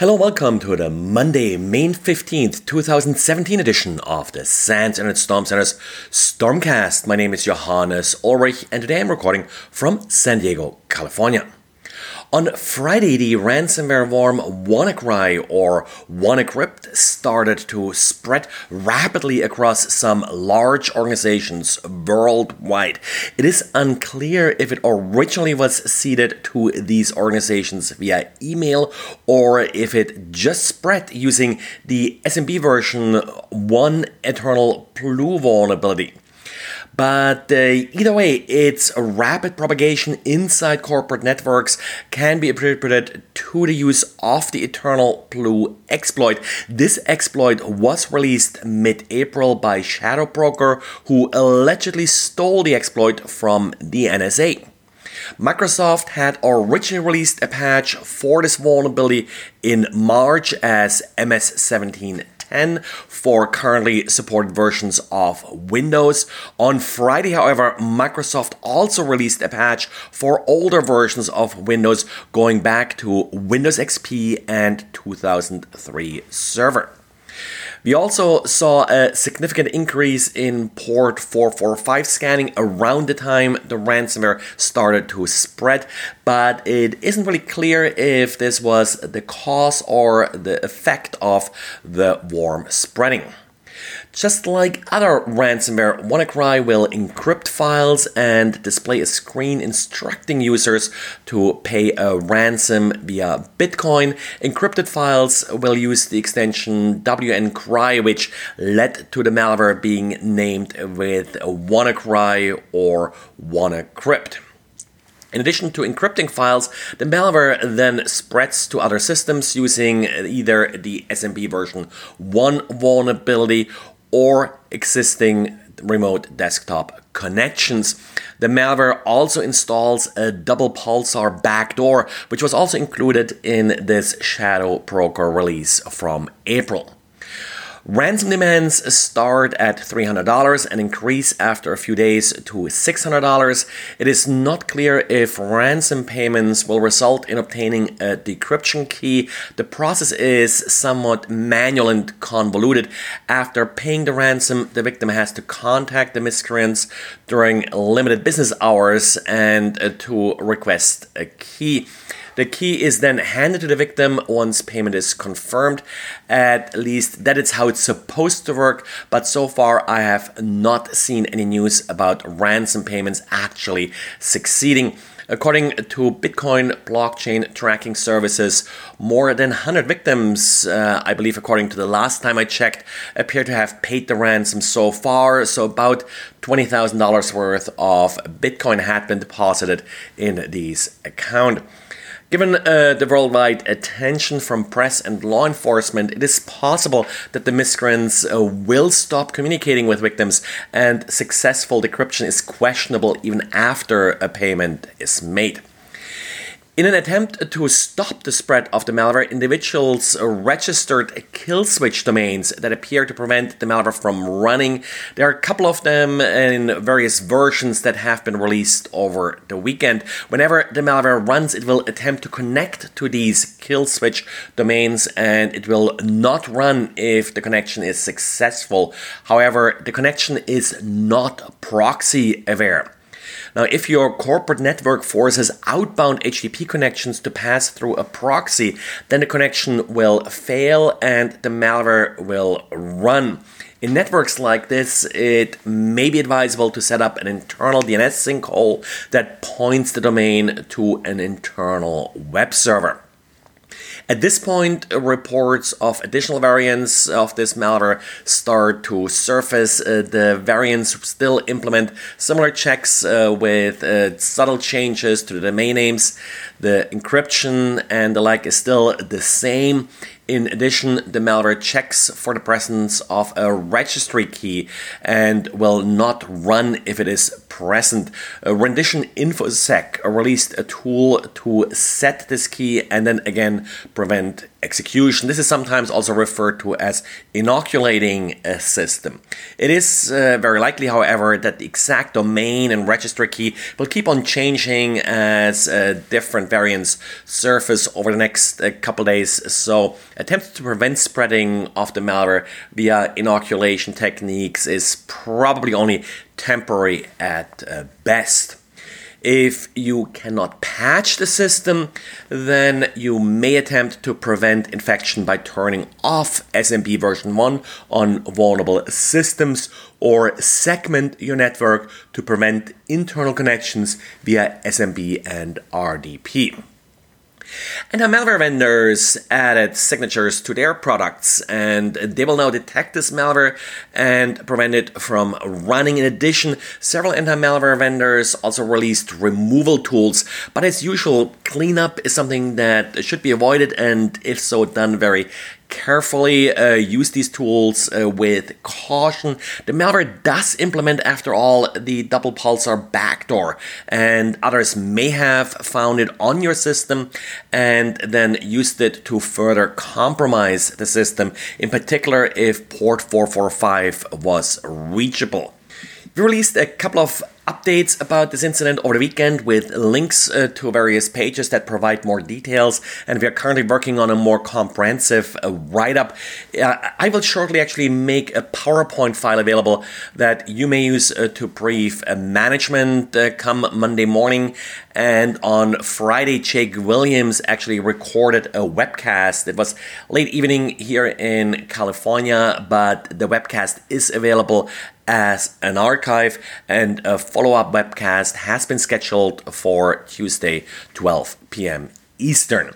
Hello, welcome to the Monday, May 15th, 2017 edition of the SANS Internet Storm Center's Stormcast. My name is Johannes Ulrich, and today I'm recording from San Diego, California. On Friday, the ransomware worm WannaCry or WannaCrypt started to spread rapidly across some large organizations worldwide. It is unclear if it originally was seeded to these organizations via email or if it just spread using the SMB version 1 Eternal Blue vulnerability. But uh, either way, its rapid propagation inside corporate networks can be attributed to the use of the Eternal Blue exploit. This exploit was released mid April by Shadow Broker, who allegedly stole the exploit from the NSA. Microsoft had originally released a patch for this vulnerability in March as MS 17 10 for currently supported versions of Windows. On Friday, however, Microsoft also released a patch for older versions of Windows going back to Windows XP and 2003 Server. We also saw a significant increase in port 445 scanning around the time the ransomware started to spread, but it isn't really clear if this was the cause or the effect of the worm spreading. Just like other ransomware, WannaCry will encrypt files and display a screen instructing users to pay a ransom via Bitcoin. Encrypted files will use the extension WNCry, which led to the malware being named with WannaCry or WannaCrypt. In addition to encrypting files, the malware then spreads to other systems using either the SMB version 1 vulnerability or existing remote desktop connections. The malware also installs a DoublePulsar backdoor, which was also included in this Shadow Broker release from April. Ransom demands start at $300 and increase after a few days to $600. It is not clear if ransom payments will result in obtaining a decryption key. The process is somewhat manual and convoluted. After paying the ransom, the victim has to contact the miscreants during limited business hours and uh, to request a key. The key is then handed to the victim once payment is confirmed. At least that is how it's supposed to work, but so far I have not seen any news about ransom payments actually succeeding. According to Bitcoin blockchain tracking services, more than 100 victims, uh, I believe, according to the last time I checked, appear to have paid the ransom so far. So, about $20,000 worth of Bitcoin had been deposited in these accounts. Given uh, the worldwide attention from press and law enforcement, it is possible that the miscreants uh, will stop communicating with victims, and successful decryption is questionable even after a payment is made. In an attempt to stop the spread of the malware, individuals registered kill switch domains that appear to prevent the malware from running. There are a couple of them in various versions that have been released over the weekend. Whenever the malware runs, it will attempt to connect to these kill switch domains and it will not run if the connection is successful. However, the connection is not proxy aware. Now, if your corporate network forces outbound HTTP connections to pass through a proxy, then the connection will fail and the malware will run. In networks like this, it may be advisable to set up an internal DNS sinkhole that points the domain to an internal web server. At this point, reports of additional variants of this malware start to surface. Uh, the variants still implement similar checks uh, with uh, subtle changes to the domain names. The encryption and the like is still the same. In addition, the malware checks for the presence of a registry key and will not run if it is present. Rendition InfoSec released a tool to set this key and then again prevent execution. This is sometimes also referred to as inoculating a system. It is uh, very likely, however, that the exact domain and registry key will keep on changing as uh, different variants surface over the next uh, couple days. So, attempts to prevent spreading of the malware via inoculation techniques is probably only temporary at uh, best. If you cannot patch the system, then you may attempt to prevent infection by turning off SMB version 1 on vulnerable systems or segment your network to prevent internal connections via SMB and RDP. And now malware vendors added signatures to their products, and they will now detect this malware and prevent it from running. In addition, several anti-malware vendors also released removal tools, but as usual, cleanup is something that should be avoided, and if so, done very carefully uh, use these tools uh, with caution. The malware does implement, after all, the DoublePulsar backdoor, and others may have found it on your system and then used it to further compromise the system, in particular if port 445 was reachable. We released a couple of updates about this incident over the weekend with links uh, to various pages that provide more details, and we are currently working on a more comprehensive uh, write up. Uh, I will shortly actually make a PowerPoint file available that you may use uh, to brief uh, management uh, come Monday morning. And on Friday, Jake Williams actually recorded a webcast. It was late evening here in California, but the webcast is available as an archive and a follow up webcast has been scheduled for Tuesday, 12 p.m. Eastern.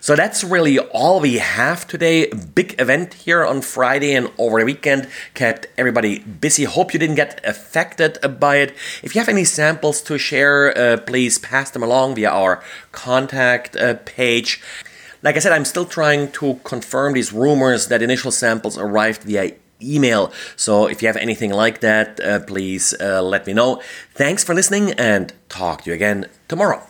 So that's really all we have today. Big event here on Friday and over the weekend kept everybody busy. Hope you didn't get affected by it. If you have any samples to share, uh, please pass them along via our contact uh, page. Like I said, I'm still trying to confirm these rumors that initial samples arrived via email. So if you have anything like that, uh, please uh, let me know. Thanks for listening and talk to you again tomorrow.